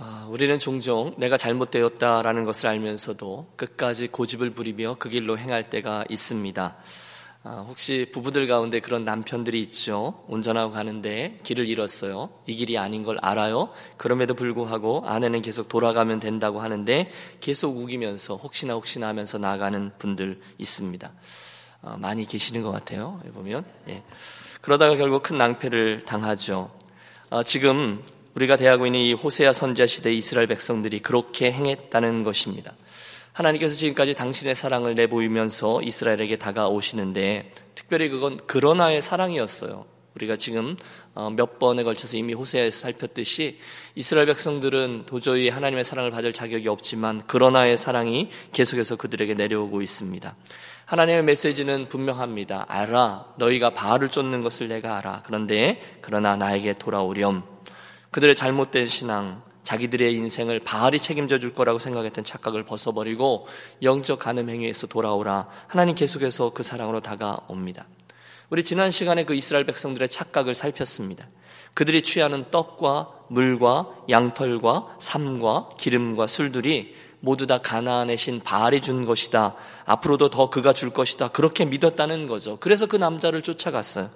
아, 우리는 종종 내가 잘못되었다라는 것을 알면서도 끝까지 고집을 부리며 그 길로 행할 때가 있습니다. 아, 혹시 부부들 가운데 그런 남편들이 있죠. 운전하고 가는데 길을 잃었어요. 이 길이 아닌 걸 알아요. 그럼에도 불구하고 아내는 계속 돌아가면 된다고 하는데 계속 우기면서 혹시나 혹시나 하면서 나가는 분들 있습니다. 아, 많이 계시는 것 같아요. 보면. 예. 그러다가 결국 큰 낭패를 당하죠. 지금 우리가 대하고 있는 이 호세아 선자 시대 이스라엘 백성들이 그렇게 행했다는 것입니다. 하나님께서 지금까지 당신의 사랑을 내보이면서 이스라엘에게 다가오시는데 특별히 그건 그러나의 사랑이었어요. 우리가 지금 어, 몇 번에 걸쳐서 이미 호세아에서 살폈듯이 이스라엘 백성들은 도저히 하나님의 사랑을 받을 자격이 없지만 그러나의 사랑이 계속해서 그들에게 내려오고 있습니다. 하나님의 메시지는 분명합니다. 알아. 너희가 바알을 쫓는 것을 내가 알아. 그런데 그러나 나에게 돌아오렴. 그들의 잘못된 신앙, 자기들의 인생을 바알이 책임져 줄 거라고 생각했던 착각을 벗어버리고 영적 가늠 행위에서 돌아오라. 하나님 계속해서 그 사랑으로 다가옵니다. 우리 지난 시간에 그 이스라엘 백성들의 착각을 살폈습니다. 그들이 취하는 떡과 물과 양털과 삶과 기름과 술들이 모두 다 가나안의 신 바알이 준 것이다. 앞으로도 더 그가 줄 것이다. 그렇게 믿었다는 거죠. 그래서 그 남자를 쫓아갔어요.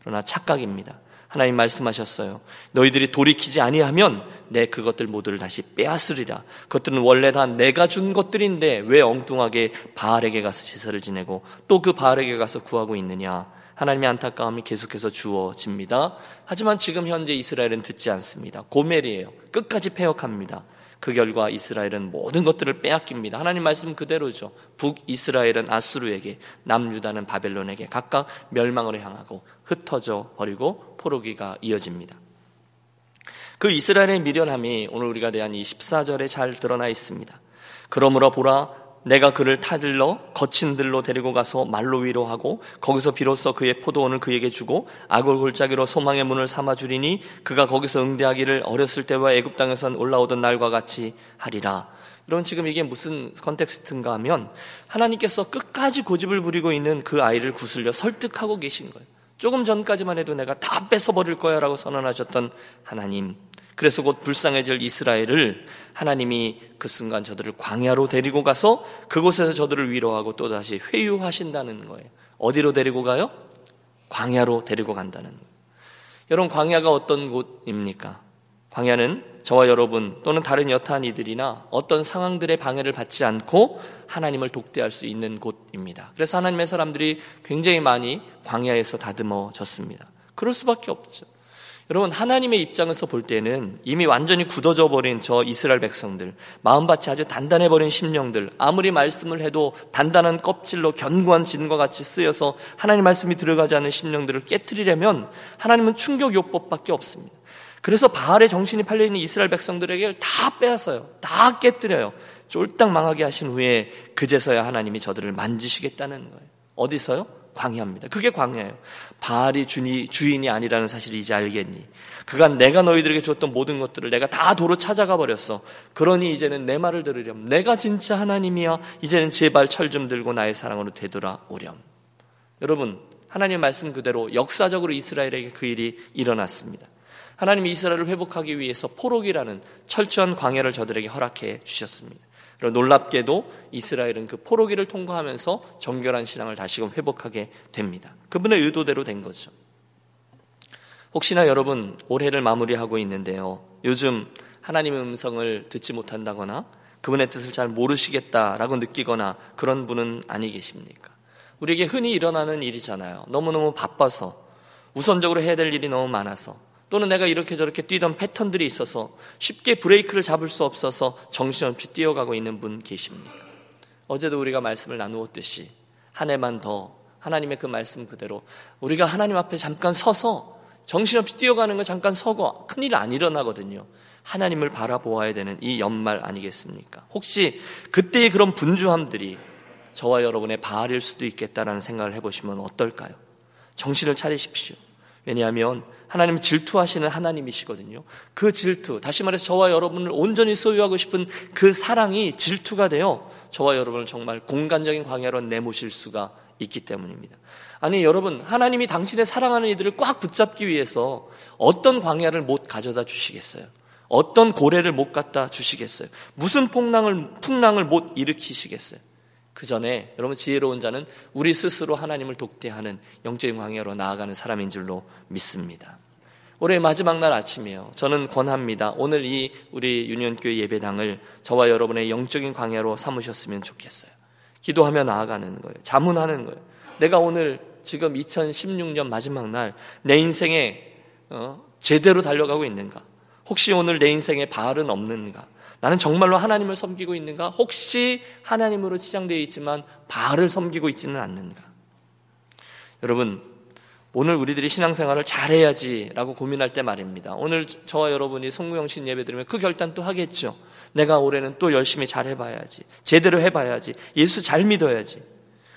그러나 착각입니다. 하나님 말씀하셨어요. 너희들이 돌이키지 아니하면 내 그것들 모두를 다시 빼앗으리라. 그것들은 원래 다 내가 준 것들인데 왜 엉뚱하게 바알에게 가서 제사를 지내고 또 그 바알에게 가서 구하고 있느냐. 하나님의 안타까움이 계속해서 주어집니다. 하지만 지금 현재 이스라엘은 듣지 않습니다. 고멜이에요. 끝까지 폐역합니다. 그 결과 이스라엘은 모든 것들을 빼앗깁니다. 하나님 말씀 그대로죠. 북 이스라엘은 아수르에게, 남 유다는 바벨론에게 각각 멸망으로 향하고 흩어져 버리고 포로기가 이어집니다. 그 이스라엘의 미련함이 오늘 우리가 대한 이 14절에 잘 드러나 있습니다. 그러므로 보라 내가 그를 타일러 거친 들로 데리고 가서 말로 위로하고 거기서 비로소 그의 포도원을 그에게 주고 아골 골짜기로 소망의 문을 삼아 주리니 그가 거기서 응대하기를 어렸을 때와 애굽 땅에서 올라오던 날과 같이 하리라. 여러분 지금 이게 무슨 context인가 하면 하나님께서 끝까지 고집을 부리고 있는 그 아이를 구슬려 설득하고 계신 거예요. 조금 전까지만 해도 내가 다 뺏어버릴 거야 라고 선언하셨던 하나님. 그래서 곧 불쌍해질 이스라엘을 하나님이 그 순간 저들을 광야로 데리고 가서 그곳에서 저들을 위로하고 또다시 회유하신다는 거예요. 어디로 데리고 가요? 광야로 데리고 간다는 거예요. 여러분, 광야가 어떤 곳입니까? 광야는 저와 여러분 또는 다른 여타한 이들이나 어떤 상황들의 방해를 받지 않고 하나님을 독대할 수 있는 곳입니다. 그래서 하나님의 사람들이 굉장히 많이 광야에서 다듬어졌습니다. 그럴 수밖에 없죠. 여러분 하나님의 입장에서 볼 때는 이미 완전히 굳어져 버린 저 이스라엘 백성들 마음밭이 아주 단단해 버린 심령들 아무리 말씀을 해도 단단한 껍질로 견고한 진과 같이 쓰여서 하나님 말씀이 들어가지 않는 심령들을 깨뜨리려면 하나님은 충격 요법밖에 없습니다. 그래서 바알의 정신이 팔려있는 이스라엘 백성들에게 다 빼앗아요. 다 깨뜨려요. 쫄딱 망하게 하신 후에 그제서야 하나님이 저들을 만지시겠다는 거예요. 어디서요? 광야입니다. 그게 광야예요. 바알이 주니, 주인이 아니라는 사실을 이제 알겠니? 그간 내가 너희들에게 줬던 모든 것들을 내가 다 도로 찾아가 버렸어. 그러니 이제는 내 말을 들으렴. 내가 진짜 하나님이야. 이제는 제발 철 좀 들고 나의 사랑으로 되돌아오렴. 여러분, 하나님 말씀 그대로 역사적으로 이스라엘에게 그 일이 일어났습니다. 하나님이 이스라엘을 회복하기 위해서 포로기라는 철저한 광야를 저들에게 허락해 주셨습니다. 그리고 놀랍게도 이스라엘은 그 포로기를 통과하면서 정결한 신앙을 다시금 회복하게 됩니다. 그분의 의도대로 된 거죠. 혹시나 여러분 올해를 마무리하고 있는데요. 요즘 하나님의 음성을 듣지 못한다거나 그분의 뜻을 잘 모르시겠다라고 느끼거나 그런 분은 아니 계십니까? 우리에게 흔히 일어나는 일이잖아요. 너무너무 바빠서 우선적으로 해야 될 일이 너무 많아서 또는 내가 이렇게 저렇게 뛰던 패턴들이 있어서 쉽게 브레이크를 잡을 수 없어서 정신없이 뛰어가고 있는 분 계십니까? 어제도 우리가 말씀을 나누었듯이 한 해만 더 하나님의 그 말씀 그대로 우리가 하나님 앞에 잠깐 서서 정신없이 뛰어가는 거 잠깐 서고 큰일 안 일어나거든요. 하나님을 바라보아야 되는 이 연말 아니겠습니까? 혹시 그때의 그런 분주함들이 저와 여러분의 바알일 수도 있겠다라는 생각을 해보시면 어떨까요? 정신을 차리십시오. 왜냐하면 하나님 질투하시는 하나님이시거든요. 그 질투, 다시 말해서 저와 여러분을 온전히 소유하고 싶은 그 사랑이 질투가 되어 저와 여러분을 정말 공간적인 광야로 내모실 수가 있기 때문입니다. 아니, 여러분, 하나님이 당신의 사랑하는 이들을 꽉 붙잡기 위해서 어떤 광야를 못 가져다 주시겠어요? 어떤 고래를 못 갖다 주시겠어요? 무슨 풍랑을, 풍랑을 못 일으키시겠어요? 그 전에 여러분 지혜로운 자는 우리 스스로 하나님을 독대하는 영적인 광야로 나아가는 사람인 줄로 믿습니다. 올해 마지막 날 아침이에요. 저는 권합니다. 오늘 이 우리 유년교회 예배당을 저와 여러분의 영적인 광야로 삼으셨으면 좋겠어요. 기도하며 나아가는 거예요. 자문하는 거예요. 내가 오늘 지금 2016년 마지막 날 내 인생에 어, 제대로 달려가고 있는가? 혹시 오늘 내 인생에 바알은 없는가? 나는 정말로 하나님을 섬기고 있는가? 혹시 하나님으로 치장되어 있지만 바알을 섬기고 있지는 않는가? 여러분, 오늘 우리들이 신앙생활을 잘해야지라고 고민할 때 말입니다. 오늘 저와 여러분이 송구영신 예배 드리면 그 결단 또 하겠죠. 내가 올해는 또 열심히 잘 해봐야지. 제대로 해봐야지. 예수 잘 믿어야지.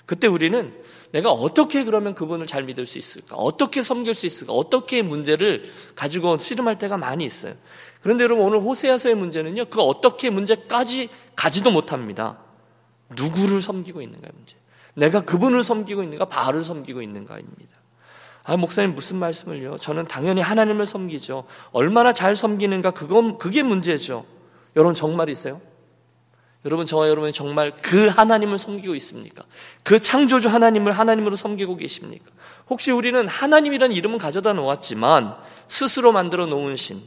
그때 우리는 내가 어떻게 그러면 그분을 잘 믿을 수 있을까? 어떻게 섬길 수 있을까? 어떻게 문제를 가지고 씨름할 때가 많이 있어요. 그런데 여러분 오늘 호세아서의 문제는요. 그 어떻게 문제까지 가지도 못합니다. 누구를 섬기고 있는가 문제. 내가 그분을 섬기고 있는가, 바알을 섬기고 있는가입니다. 아, 목사님 무슨 말씀을요? 저는 당연히 하나님을 섬기죠. 얼마나 잘 섬기는가, 그건, 그게 문제죠. 여러분 정말이세요? 여러분 저와 여러분이 정말 그 하나님을 섬기고 있습니까? 그 창조주 하나님을 하나님으로 섬기고 계십니까? 혹시 우리는 하나님이라는 이름은 가져다 놓았지만 스스로 만들어 놓은 신,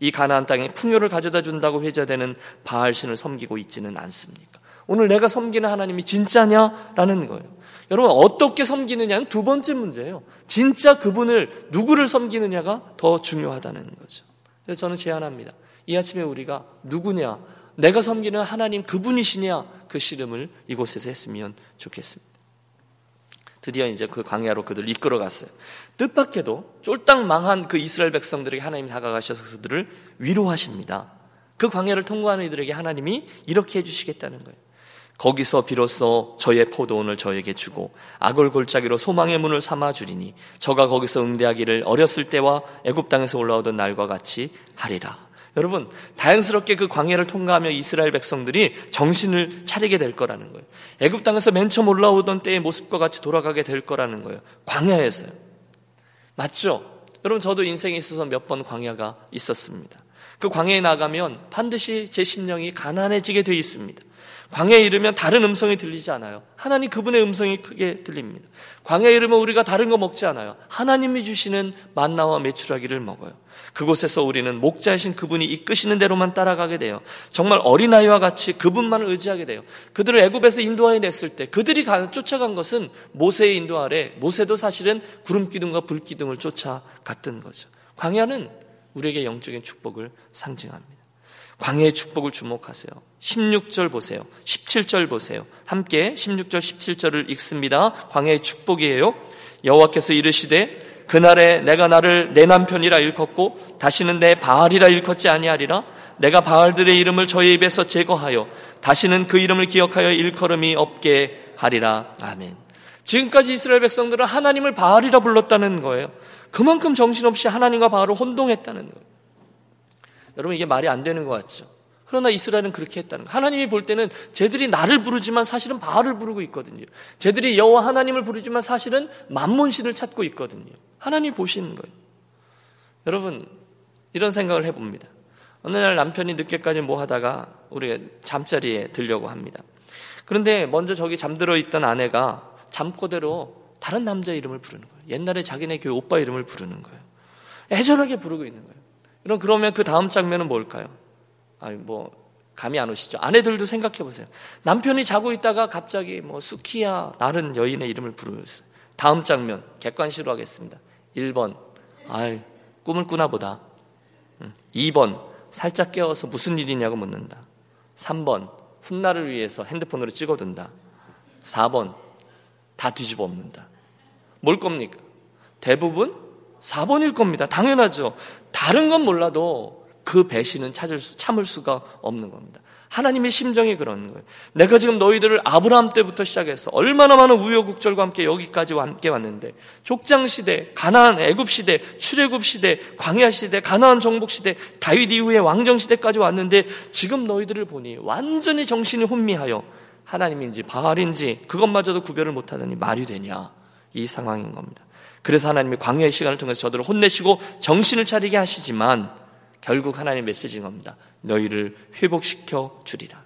이 가나안 땅에 풍요를 가져다 준다고 회자되는 바알 신을 섬기고 있지는 않습니까? 오늘 내가 섬기는 하나님이 진짜냐라는 거예요. 여러분 어떻게 섬기느냐는 두 번째 문제예요. 진짜 그분을 누구를 섬기느냐가 더 중요하다는 거죠. 그래서 저는 제안합니다. 이 아침에 우리가 누구냐 내가 섬기는 하나님 그분이시냐 그 씨름을 이곳에서 했으면 좋겠습니다. 드디어 이제 그 광야로 그들 이끌어 갔어요. 뜻밖에도 쫄딱 망한 그 이스라엘 백성들에게 하나님이 다가가셔서 그들을 위로하십니다. 그 광야를 통과하는 이들에게 하나님이 이렇게 해주시겠다는 거예요. 거기서 비로소 저의 포도원을 저에게 주고 악을 골짜기로 소망의 문을 삼아 주리니 저가 거기서 응대하기를 어렸을 때와 애굽 땅에서 올라오던 날과 같이 하리라. 여러분, 다행스럽게 그 광야를 통과하며 이스라엘 백성들이 정신을 차리게 될 거라는 거예요. 애굽 땅에서 맨 처음 올라오던 때의 모습과 같이 돌아가게 될 거라는 거예요. 광야에서요. 맞죠? 여러분, 저도 인생에 있어서 몇 번 광야가 있었습니다. 그 광야에 나가면 반드시 제 심령이 가난해지게 되어 있습니다. 광야에 이르면 다른 음성이 들리지 않아요. 하나님 그분의 음성이 크게 들립니다. 광야에 이르면 우리가 다른 거 먹지 않아요. 하나님이 주시는 만나와 메추라기를 먹어요. 그곳에서 우리는 목자이신 그분이 이끄시는 대로만 따라가게 돼요. 정말 어린아이와 같이 그분만을 의지하게 돼요. 그들을 애굽에서 인도하여 냈을 때 그들이 쫓아간 것은 모세의 인도 아래 모세도 사실은 구름 기둥과 불 기둥을 쫓아갔던 거죠. 광야는 우리에게 영적인 축복을 상징합니다. 광야의 축복을 주목하세요. 16절 보세요. 17절 보세요. 함께 16절 17절을 읽습니다. 광야의 축복이에요. 여호와께서 이르시되 그날에 내가 나를 내 남편이라 일컫고 다시는 내 바알이라 일컫지 아니하리라 내가 바알들의 이름을 저의 입에서 제거하여 다시는 그 이름을 기억하여 일컬음이 없게 하리라 아멘. 지금까지 이스라엘 백성들은 하나님을 바알이라 불렀다는 거예요. 그만큼 정신없이 하나님과 바알을 혼동했다는 거예요. 여러분 이게 말이 안 되는 것 같죠? 그러나 이스라엘은 그렇게 했다는 거예요. 하나님이 볼 때는 쟤들이 나를 부르지만 사실은 바알을 부르고 있거든요. 쟤들이 여호와 하나님을 부르지만 사실은 만몬신을 찾고 있거든요. 하나님 보시는 거예요. 여러분, 이런 생각을 해봅니다. 어느 날 남편이 늦게까지 뭐 하다가 우리 잠자리에 들려고 합니다. 그런데 먼저 저기 잠들어 있던 아내가 잠꼬대로 다른 남자 이름을 부르는 거예요. 옛날에 자기네 교회 오빠 이름을 부르는 거예요. 애절하게 부르고 있는 거예요. 그럼 그러면 그 다음 장면은 뭘까요? 아니 뭐 감이 안 오시죠? 아내들도 생각해 보세요. 남편이 자고 있다가 갑자기 뭐 수키야 다른 여인의 이름을 부르셨어요. 다음 장면 객관식으로 하겠습니다. 1번, 아이, 꿈을 꾸나 보다. 2번, 살짝 깨워서 무슨 일이냐고 묻는다. 3번, 훗날을 위해서 핸드폰으로 찍어둔다. 4번, 다 뒤집어 엎는다. 뭘 겁니까? 대부분 4번일 겁니다. 당연하죠. 다른 건 몰라도 그 배신은 찾을 수, 참을 수가 없는 겁니다. 하나님의 심정이 그런 거예요. 내가 지금 너희들을 아브라함 때부터 시작해서 얼마나 많은 우여곡절과 함께 여기까지 함께 왔는데 족장 시대, 가나안 애굽 시대, 출애굽 시대, 광야 시대, 가나안 정복 시대, 다윗 이후에 왕정 시대까지 왔는데 지금 너희들을 보니 완전히 정신이 혼미하여 하나님인지 바알인지 그것마저도 구별을 못하더니 말이 되냐 이 상황인 겁니다. 그래서 하나님이 광야의 시간을 통해서 저들을 혼내시고 정신을 차리게 하시지만 결국 하나님 메시지인 겁니다. 너희를 회복시켜 주리라.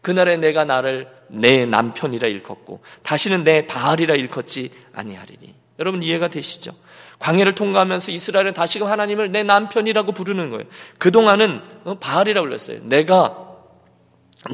그날에 내가 나를 내 남편이라 일컫고 다시는 내 바알이라 일컫지 아니하리니. 여러분 이해가 되시죠? 광해를 통과하면서 이스라엘은 다시금 하나님을 내 남편이라고 부르는 거예요. 그동안은 어, 바알이라고 불렀어요. 내가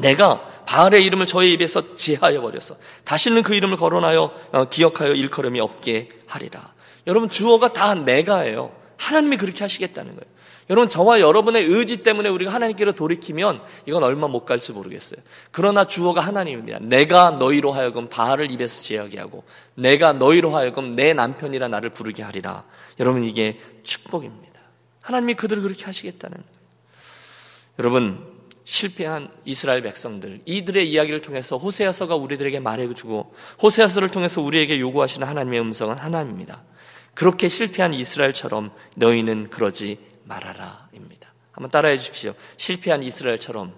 내가 바알의 이름을 저의 입에서 제하여 버렸어. 다시는 그 이름을 거론하여 어, 기억하여 일컬음이 없게 하리라. 여러분 주어가 다 내가예요. 하나님이 그렇게 하시겠다는 거예요. 여러분 저와 여러분의 의지 때문에 우리가 하나님께로 돌이키면 이건 얼마 못 갈지 모르겠어요. 그러나 주어가 하나님입니다. 내가 너희로 하여금 바알을 입에서 제하게 하고 내가 너희로 하여금 내 남편이라 나를 부르게 하리라. 여러분 이게 축복입니다. 하나님이 그들을 그렇게 하시겠다는 거예요. 여러분 실패한 이스라엘 백성들 이들의 이야기를 통해서 호세아서가 우리들에게 말해주고 호세아서를 통해서 우리에게 요구하시는 하나님의 음성은 하나님입니다. 그렇게 실패한 이스라엘처럼 너희는 그러지 말아라입니다. 한번 따라해 주십시오. 실패한 이스라엘처럼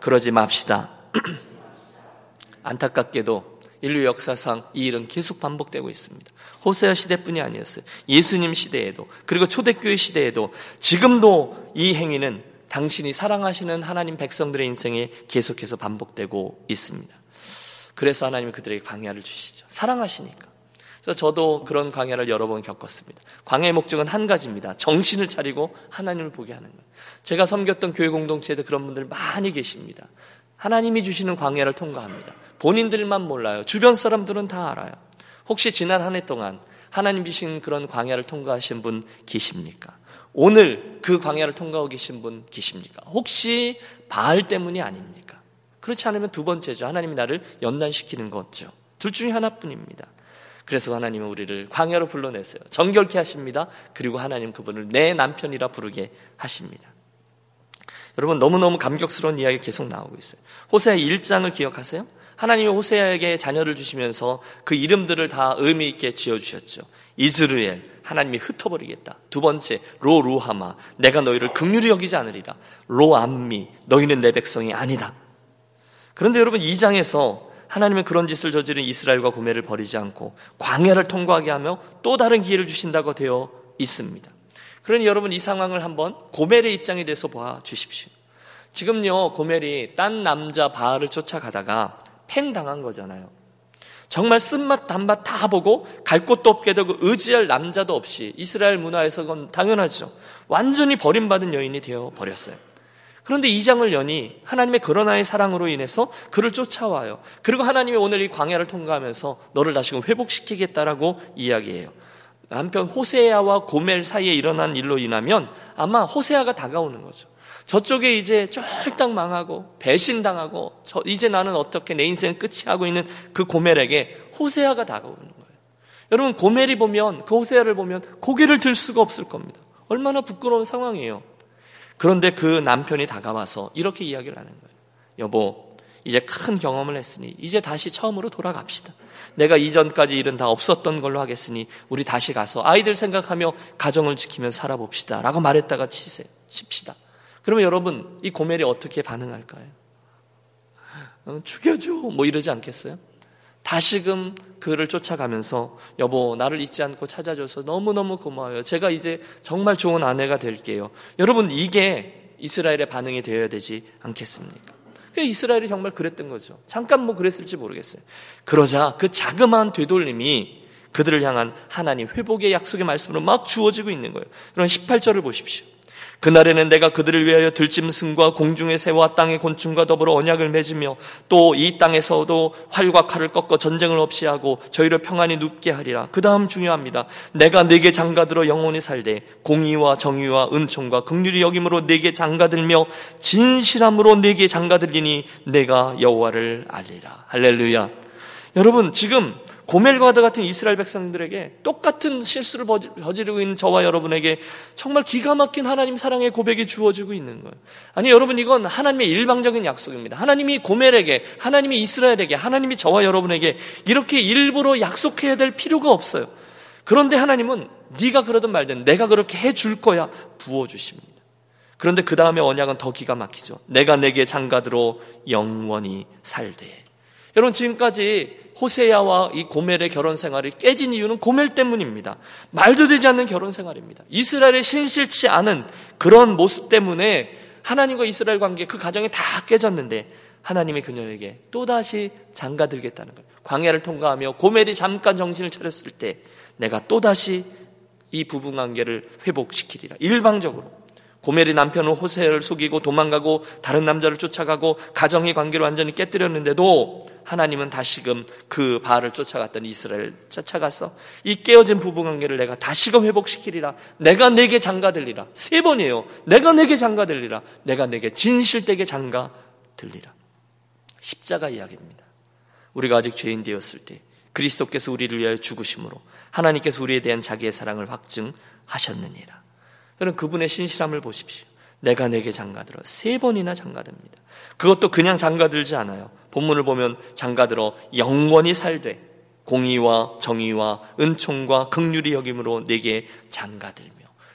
그러지 맙시다. 안타깝게도 인류 역사상 이 일은 계속 반복되고 있습니다. 호세아 시대뿐이 아니었어요. 예수님 시대에도 그리고 초대교회 시대에도 지금도 이 행위는 당신이 사랑하시는 하나님 백성들의 인생에 계속해서 반복되고 있습니다. 그래서 하나님이 그들에게 광야를 주시죠. 사랑하시니까. 그래서 저도 그런 광야를 여러 번 겪었습니다. 광야의 목적은 한 가지입니다. 정신을 차리고 하나님을 보게 하는 거예요. 제가 섬겼던 교회 공동체에도 그런 분들 많이 계십니다. 하나님이 주시는 광야를 통과합니다. 본인들만 몰라요. 주변 사람들은 다 알아요. 혹시 지난 한 해 동안 하나님 주신 그런 광야를 통과하신 분 계십니까? 오늘 그 광야를 통과하고 계신 분 계십니까? 혹시 바알 때문이 아닙니까? 그렇지 않으면 두 번째죠. 하나님이 나를 연단시키는 거죠. 둘 중에 하나뿐입니다. 그래서 하나님은 우리를 광야로 불러내세요. 정결케 하십니다. 그리고 하나님 그분을 내 남편이라 부르게 하십니다. 여러분 너무너무 감격스러운 이야기 계속 나오고 있어요. 호세아 1장을 기억하세요? 하나님이 호세아에게 자녀를 주시면서 그 이름들을 다 의미 있게 지어 주셨죠. 이스르엘 하나님이 흩어버리겠다. 두 번째 로루하마 내가 너희를 극률히 여기지 않으리라. 로암미 너희는 내 백성이 아니다. 그런데 여러분 이 장에서 하나님은 그런 짓을 저지른 이스라엘과 고멜을 버리지 않고 광야를 통과하게 하며 또 다른 기회를 주신다고 되어 있습니다. 그러니 여러분 이 상황을 한번 고멜의 입장에 대해서 봐 주십시오. 지금요 고멜이 딴 남자 바알을 쫓아가다가 팽 당한 거잖아요. 정말 쓴맛 단맛 다 보고 갈 곳도 없게 되고 의지할 남자도 없이 이스라엘 문화에서 건 당연하죠. 완전히 버림받은 여인이 되어 버렸어요. 그런데 이 장을 연이 하나님의 그러나의 사랑으로 인해서 그를 쫓아와요. 그리고 하나님이 오늘 이 광야를 통과하면서 너를 다시금 회복시키겠다라고 이야기해요. 남편 호세아와 고멜 사이에 일어난 일로 인하면 아마 호세아가 다가오는 거죠. 저쪽에 이제 쫄딱 망하고 배신당하고 저 이제 나는 어떻게 내 인생 끝이 하고 있는 그 고멜에게 호세아가 다가오는 거예요. 여러분 고멜이 보면 그 호세아를 보면 고개를 들 수가 없을 겁니다. 얼마나 부끄러운 상황이에요. 그런데 그 남편이 다가와서 이렇게 이야기를 하는 거예요. 여보, 이제 큰 경험을 했으니 이제 다시 처음으로 돌아갑시다. 내가 이전까지 일은 다 없었던 걸로 하겠으니 우리 다시 가서 아이들 생각하며 가정을 지키며 살아봅시다. 라고 말했다가 치세요. 칩시다. 그러면 여러분, 이 고멜이 어떻게 반응할까요? 어, 죽여줘. 뭐 이러지 않겠어요? 다시금 그를 쫓아가면서 여보 나를 잊지 않고 찾아줘서 너무너무 고마워요. 제가 이제 정말 좋은 아내가 될게요. 여러분 이게 이스라엘의 반응이 되어야 되지 않겠습니까? 그 이스라엘이 정말 그랬던 거죠. 잠깐 뭐 그랬을지 모르겠어요. 그러자 그 자그마한 되돌림이 그들을 향한 하나님 회복의 약속의 말씀으로 막 주어지고 있는 거예요. 그럼 18절을 보십시오. 그날에는 내가 그들을 위하여 들짐승과 공중의 새와 땅의 곤충과 더불어 언약을 맺으며 또 이 땅에서도 활과 칼을 꺾어 전쟁을 없이 하고 저희를 평안히 눕게 하리라. 그 다음 중요합니다. 내가 내게 장가들어 영원히 살되 공의와 정의와 은총과 극률이 여김으로 내게 장가들며 진실함으로 내게 장가들리니 내가 여호와를 알리라. 할렐루야. 여러분 지금 고멜과드 같은 이스라엘 백성들에게 똑같은 실수를 저지르고 있는 저와 여러분에게 정말 기가 막힌 하나님 사랑의 고백이 주어지고 있는 거예요. 아니 여러분 이건 하나님의 일방적인 약속입니다. 하나님이 고멜에게, 하나님이 이스라엘에게, 하나님이 저와 여러분에게 이렇게 일부러 약속해야 될 필요가 없어요. 그런데 하나님은 네가 그러든 말든 내가 그렇게 해줄 거야 부어 주십니다. 그런데 그 다음에 언약은 더 기가 막히죠. 내가 내게 장가들어 영원히 살되. 여러분 지금까지 호세야와 이 고멜의 결혼 생활이 깨진 이유는 고멜 때문입니다. 말도 되지 않는 결혼 생활입니다. 이스라엘의 신실치 않은 그런 모습 때문에 하나님과 이스라엘 관계 그 가정이 다 깨졌는데 하나님이 그녀에게 또다시 장가들겠다는 거예요. 광야를 통과하며 고멜이 잠깐 정신을 차렸을 때 내가 또다시 이 부부 관계를 회복시키리라. 일방적으로. 고멜이 남편을 호세를 속이고 도망가고 다른 남자를 쫓아가고 가정의 관계를 완전히 깨뜨렸는데도 하나님은 다시금 그 바알을 쫓아갔던 이스라엘 쫓아가서 이 깨어진 부부 관계를 내가 다시금 회복시키리라. 내가 내게 장가들리라. 세 번이에요. 내가 내게 장가들리라. 내가 내게 진실되게 장가들리라. 십자가 이야기입니다. 우리가 아직 죄인 되었을 때 그리스도께서 우리를 위하여 죽으심으로 하나님께서 우리에 대한 자기의 사랑을 확증하셨느니라. 여러분 그분의 신실함을 보십시오. 내가 내게 장가들어 세 번이나 장가듭니다. 그것도 그냥 장가들지 않아요. 본문을 보면 장가들어 영원히 살되 공의와 정의와 은총과 극률이 여김으로 내게 장가들며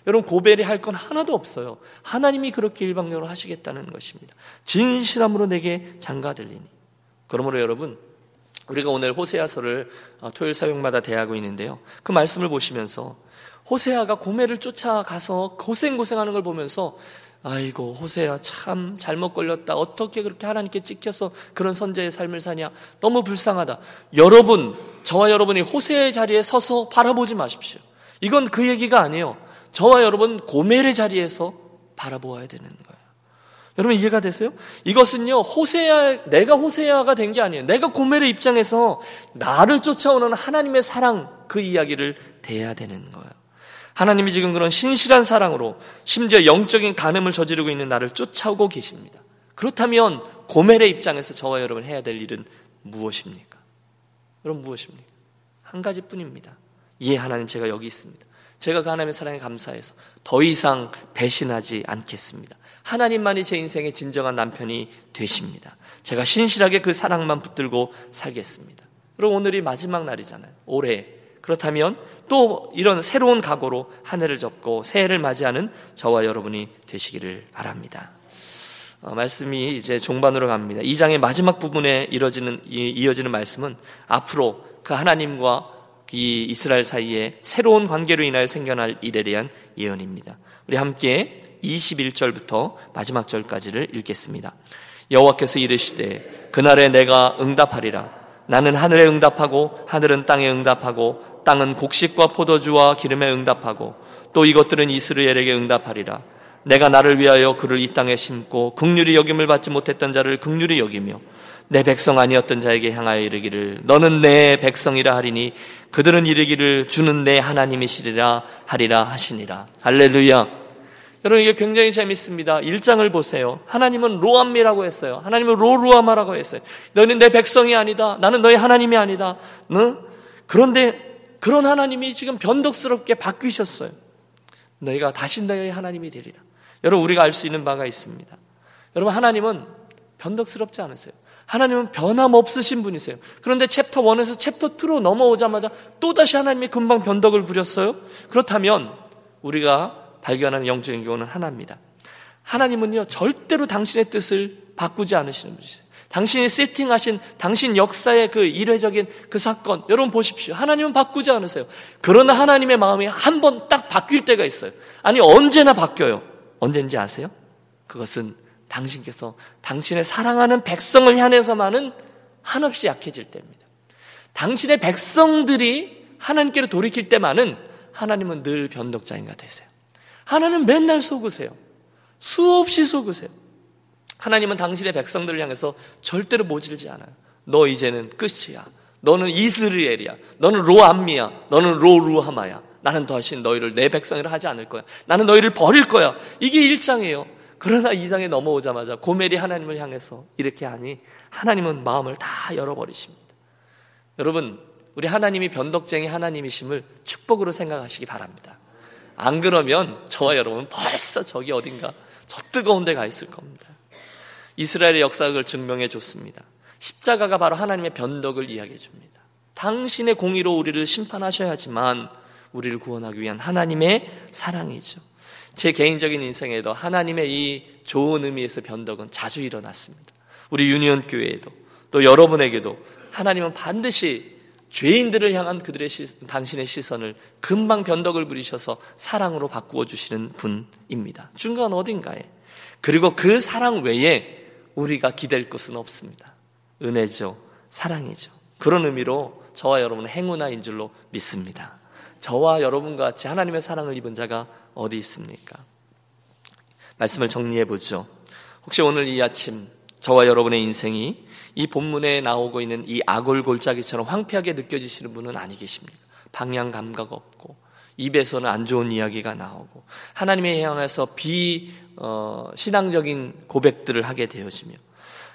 여러분 고벨이 할건 하나도 없어요. 하나님이 그렇게 일방적으로 하시겠다는 것입니다. 진실함으로 내게 장가들리니. 그러므로 여러분 우리가 오늘 호세아서를 어, 토요일 새벽마다 대하고 있는데요. 그 말씀을 보시면서 호세아가 고멜을 쫓아가서 고생고생하는 걸 보면서 아이고 호세아 참 잘못 걸렸다. 어떻게 그렇게 하나님께 찍혀서 그런 선제의 삶을 사냐. 너무 불쌍하다. 여러분, 저와 여러분이 호세의 자리에 서서 바라보지 마십시오. 이건 그 얘기가 아니에요. 저와 여러분 고멜의 자리에서 바라보아야 되는 거예요. 여러분 이해가 되세요? 이것은요 호세아 내가 호세아가 된 게 아니에요. 내가 고멜의 입장에서 나를 쫓아오는 하나님의 사랑 그 이야기를 대해야 되는 거예요. 하나님이 지금 그런 신실한 사랑으로 심지어 영적인 간음을 저지르고 있는 나를 쫓아오고 계십니다. 그렇다면 고멜의 입장에서 저와 여러분 해야 될 일은 무엇입니까? 여러분 무엇입니까? 한 가지뿐입니다. 예, 하나님 제가 여기 있습니다. 제가 그 하나님의 사랑에 감사해서 더 이상 배신하지 않겠습니다. 하나님만이 제 인생의 진정한 남편이 되십니다. 제가 신실하게 그 사랑만 붙들고 살겠습니다. 그리고 오늘이 마지막 날이잖아요. 올해 그렇다면 또 이런 새로운 각오로 한 해를 접고 새해를 맞이하는 저와 여러분이 되시기를 바랍니다. 어, 말씀이 이제 종반으로 갑니다. 이 장의 마지막 부분에 이어지는, 이어지는 말씀은 앞으로 그 하나님과 이 이스라엘 사이에 새로운 관계로 인하여 생겨날 일에 대한 예언입니다. 우리 함께 21절부터 마지막 절까지를 읽겠습니다. 여호와께서 이르시되 그날에 내가 응답하리라 나는 하늘에 응답하고 하늘은 땅에 응답하고 땅은 곡식과 포도주와 기름에 응답하고 또 이것들은 이스라엘에게 응답하리라. 내가 나를 위하여 그를 이 땅에 심고 극률이 여김을 받지 못했던 자를 극률이 여기며 내 백성 아니었던 자에게 향하여 이르기를 너는 내 백성이라 하리니 그들은 이르기를 주는 내 하나님이시리라 하리라 하시니라. 할렐루야. 여러분 이게 굉장히 재밌습니다. 1장을 보세요. 하나님은 로암미라고 했어요. 하나님은 로루아마라고 했어요. 너는 내 백성이 아니다. 나는 너의 하나님이 아니다. 응? 그런데 그런 하나님이 지금 변덕스럽게 바뀌셨어요. 너희가 다시 너희 하나님이 되리라. 여러분 우리가 알 수 있는 바가 있습니다. 여러분 하나님은 변덕스럽지 않으세요. 하나님은 변함없으신 분이세요. 그런데 챕터 1에서 챕터 2로 넘어오자마자 또다시 하나님이 금방 변덕을 부렸어요. 그렇다면 우리가 발견하는 영적인 교훈은 하나입니다. 하나님은요 절대로 당신의 뜻을 바꾸지 않으시는 분이세요. 당신이 세팅하신 당신 역사의 그 일회적인 그 사건, 여러분 보십시오. 하나님은 바꾸지 않으세요. 그러나 하나님의 마음이 한 번 딱 바뀔 때가 있어요. 아니, 언제나 바뀌어요. 언제인지 아세요? 그것은 당신께서 당신의 사랑하는 백성을 향해서만은 한없이 약해질 때입니다. 당신의 백성들이 하나님께로 돌이킬 때만은 하나님은 늘 변덕자인가 되세요. 하나님 맨날 속으세요. 수없이 속으세요. 하나님은 당신의 백성들을 향해서 절대로 모질지 않아요. 너 이제는 끝이야. 너는 이스라엘이야. 너는 로암미야. 너는 로루하마야. 나는 다시 너희를 내 백성이라 하지 않을 거야. 나는 너희를 버릴 거야. 이게 1장이에요. 그러나 2장에 넘어오자마자 고멜이 하나님을 향해서 이렇게 하니 하나님은 마음을 다 열어버리십니다. 여러분, 우리 하나님이 변덕쟁이 하나님이심을 축복으로 생각하시기 바랍니다. 안 그러면 저와 여러분 벌써 저기 어딘가 저 뜨거운 데 가 있을 겁니다. 이스라엘의 역사를 증명해 줬습니다. 십자가가 바로 하나님의 변덕을 이야기해 줍니다. 당신의 공의로 우리를 심판하셔야지만 우리를 구원하기 위한 하나님의 사랑이죠. 제 개인적인 인생에도 하나님의 이 좋은 의미에서 변덕은 자주 일어났습니다. 우리 유니온 교회에도 또또 여러분에게도 하나님은 반드시 죄인들을 향한 그들의 시, 당신의 시선을 금방 변덕을 부리셔서 사랑으로 바꾸어 주시는 분입니다. 중간 어딘가에. 그리고 그 사랑 외에 우리가 기댈 것은 없습니다. 은혜죠. 사랑이죠. 그런 의미로 저와 여러분은 행운아인 줄로 믿습니다. 저와 여러분과 같이 하나님의 사랑을 입은 자가 어디 있습니까? 말씀을 정리해 보죠. 혹시 오늘 이 아침 저와 여러분의 인생이 이 본문에 나오고 있는 이 아골골짜기처럼 황폐하게 느껴지시는 분은 아니 계십니까? 방향 감각 없고 입에서는 안 좋은 이야기가 나오고 하나님에 향해서 비 어, 신앙적인 고백들을 하게 되어지며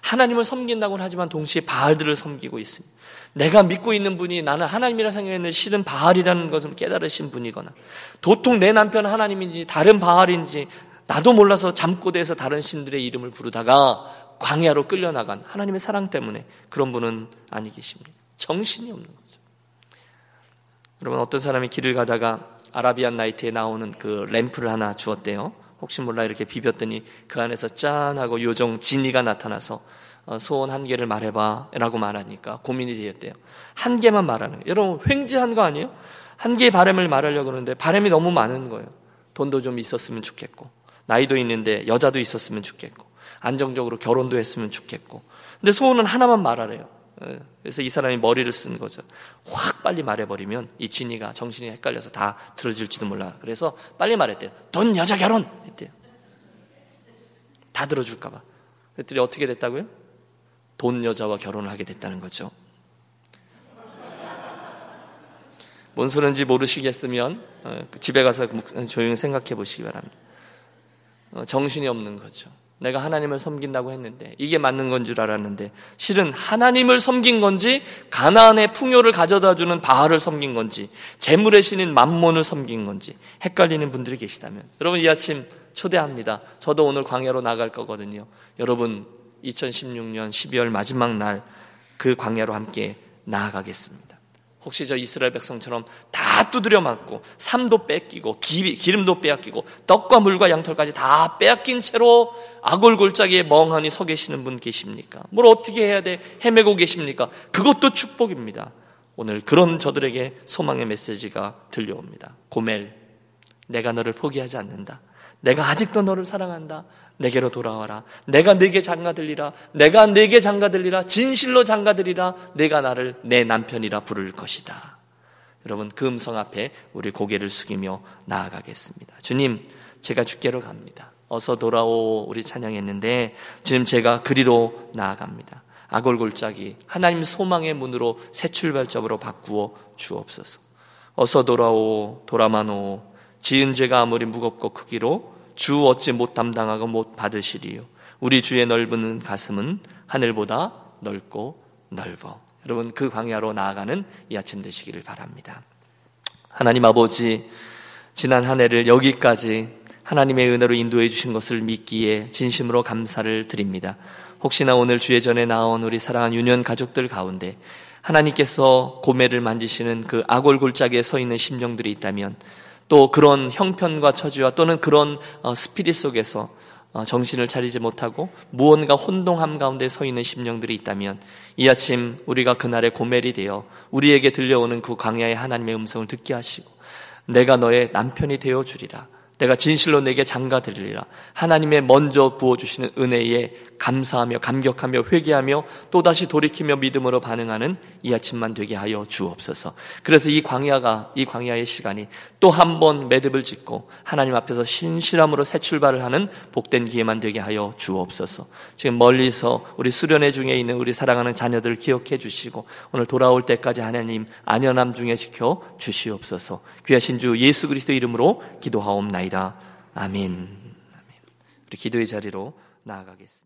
하나님을 섬긴다고는 하지만 동시에 바알들을 섬기고 있습니다. 내가 믿고 있는 분이 나는 하나님이라 생각했는데 실은 바알이라는 것을 깨달으신 분이거나 도통 내 남편 하나님인지 다른 바알인지 나도 몰라서 잠꼬대에서 다른 신들의 이름을 부르다가 광야로 끌려나간 하나님의 사랑 때문에 그런 분은 아니 계십니다. 정신이 없는 거죠. 여러분 어떤 사람이 길을 가다가 아라비안 나이트에 나오는 그 램프를 하나 주었대요. 혹시 몰라 이렇게 비볐더니 그 안에서 짠하고 요정 진이가 나타나서 어, 소원 한 개를 말해봐 라고 말하니까 고민이 되었대요. 한 개만 말하는 거예요. 여러분 횡재한 거 아니에요? 한 개의 바램을 말하려고 그러는데 바램이 너무 많은 거예요. 돈도 좀 있었으면 좋겠고 나이도 있는데 여자도 있었으면 좋겠고 안정적으로 결혼도 했으면 좋겠고 근데 소원은 하나만 말하래요. 어, 그래서 이 사람이 머리를 쓴 거죠. 확 빨리 말해버리면 이 진이가 정신이 헷갈려서 다 들어줄지도 몰라. 그래서 빨리 말했대요. 돈, 여자, 결혼! 했대요. 다 들어줄까봐. 그랬더니 어떻게 됐다고요? 돈 여자와 결혼을 하게 됐다는 거죠. 뭔 소리인지 모르시겠으면 어, 집에 가서 조용히 생각해 보시기 바랍니다. 어, 정신이 없는 거죠. 내가 하나님을 섬긴다고 했는데 이게 맞는 건 줄 알았는데 실은 하나님을 섬긴 건지 가나안의 풍요를 가져다 주는 바알을 섬긴 건지 재물의 신인 만몬을 섬긴 건지 헷갈리는 분들이 계시다면 여러분 이 아침 초대합니다. 저도 오늘 광야로 나갈 거거든요. 여러분 2016년 12월 마지막 날 그 광야로 함께 나아가겠습니다. 혹시 저 이스라엘 백성처럼 다 두드려 맞고 삶도 뺏기고 기름도 빼앗기고 떡과 물과 양털까지 다 빼앗긴 채로 아골골짜기에 멍하니 서 계시는 분 계십니까? 뭘 어떻게 해야 돼? 헤매고 계십니까? 그것도 축복입니다. 오늘 그런 저들에게 소망의 메시지가 들려옵니다. 고멜, 내가 너를 포기하지 않는다. 내가 아직도 너를 사랑한다. 내게로 돌아와라. 내가 네게 장가들리라. 내가 네게 장가들리라. 진실로 장가들리라. 내가 나를 내 남편이라 부를 것이다. 여러분 그 음성 앞에 우리 고개를 숙이며 나아가겠습니다. 주님, 제가 주께로 갑니다. 어서 돌아오 우리 찬양했는데 주님 제가 그리로 나아갑니다. 아골골짜기 하나님 소망의 문으로 새 출발점으로 바꾸어 주옵소서. 어서 돌아오 돌아마노 지은 죄가 아무리 무겁고 크기로 주 어찌 못 담당하고 못 받으시리요. 우리 주의 넓은 가슴은 하늘보다 넓고 넓어. 여러분 그 광야로 나아가는 이 아침 되시기를 바랍니다. 하나님 아버지 지난 한 해를 여기까지 하나님의 은혜로 인도해 주신 것을 믿기에 진심으로 감사를 드립니다. 혹시나 오늘 주의 전에 나온 우리 사랑하는 유년 가족들 가운데 하나님께서 고매를 만지시는 그 아골 골짜기에 서 있는 심령들이 있다면 또 그런 형편과 처지와 또는 그런 어, 스피릿 속에서 어, 정신을 차리지 못하고 무언가 혼동함 가운데 서 있는 심령들이 있다면 이 아침 우리가 그날의 고멜이 되어 우리에게 들려오는 그 광야의 하나님의 음성을 듣게 하시고 내가 너의 남편이 되어 주리라. 내가 진실로 내게 장가 드리리라. 하나님의 먼저 부어주시는 은혜에 감사하며 감격하며 회개하며 또다시 돌이키며 믿음으로 반응하는 이 아침만 되게 하여 주옵소서. 그래서 이 광야가, 이 광야의 시간이 또 한 번 매듭을 짓고 하나님 앞에서 신실함으로 새 출발을 하는 복된 기회만 되게 하여 주옵소서. 지금 멀리서 우리 수련회 중에 있는 우리 사랑하는 자녀들 기억해 주시고 오늘 돌아올 때까지 하나님 안연함 중에 지켜 주시옵소서. 귀하신 주 예수 그리스도 이름으로 기도하옵나이다. 아멘. 아멘. 우리 기도의 자리로 나아가겠습니다.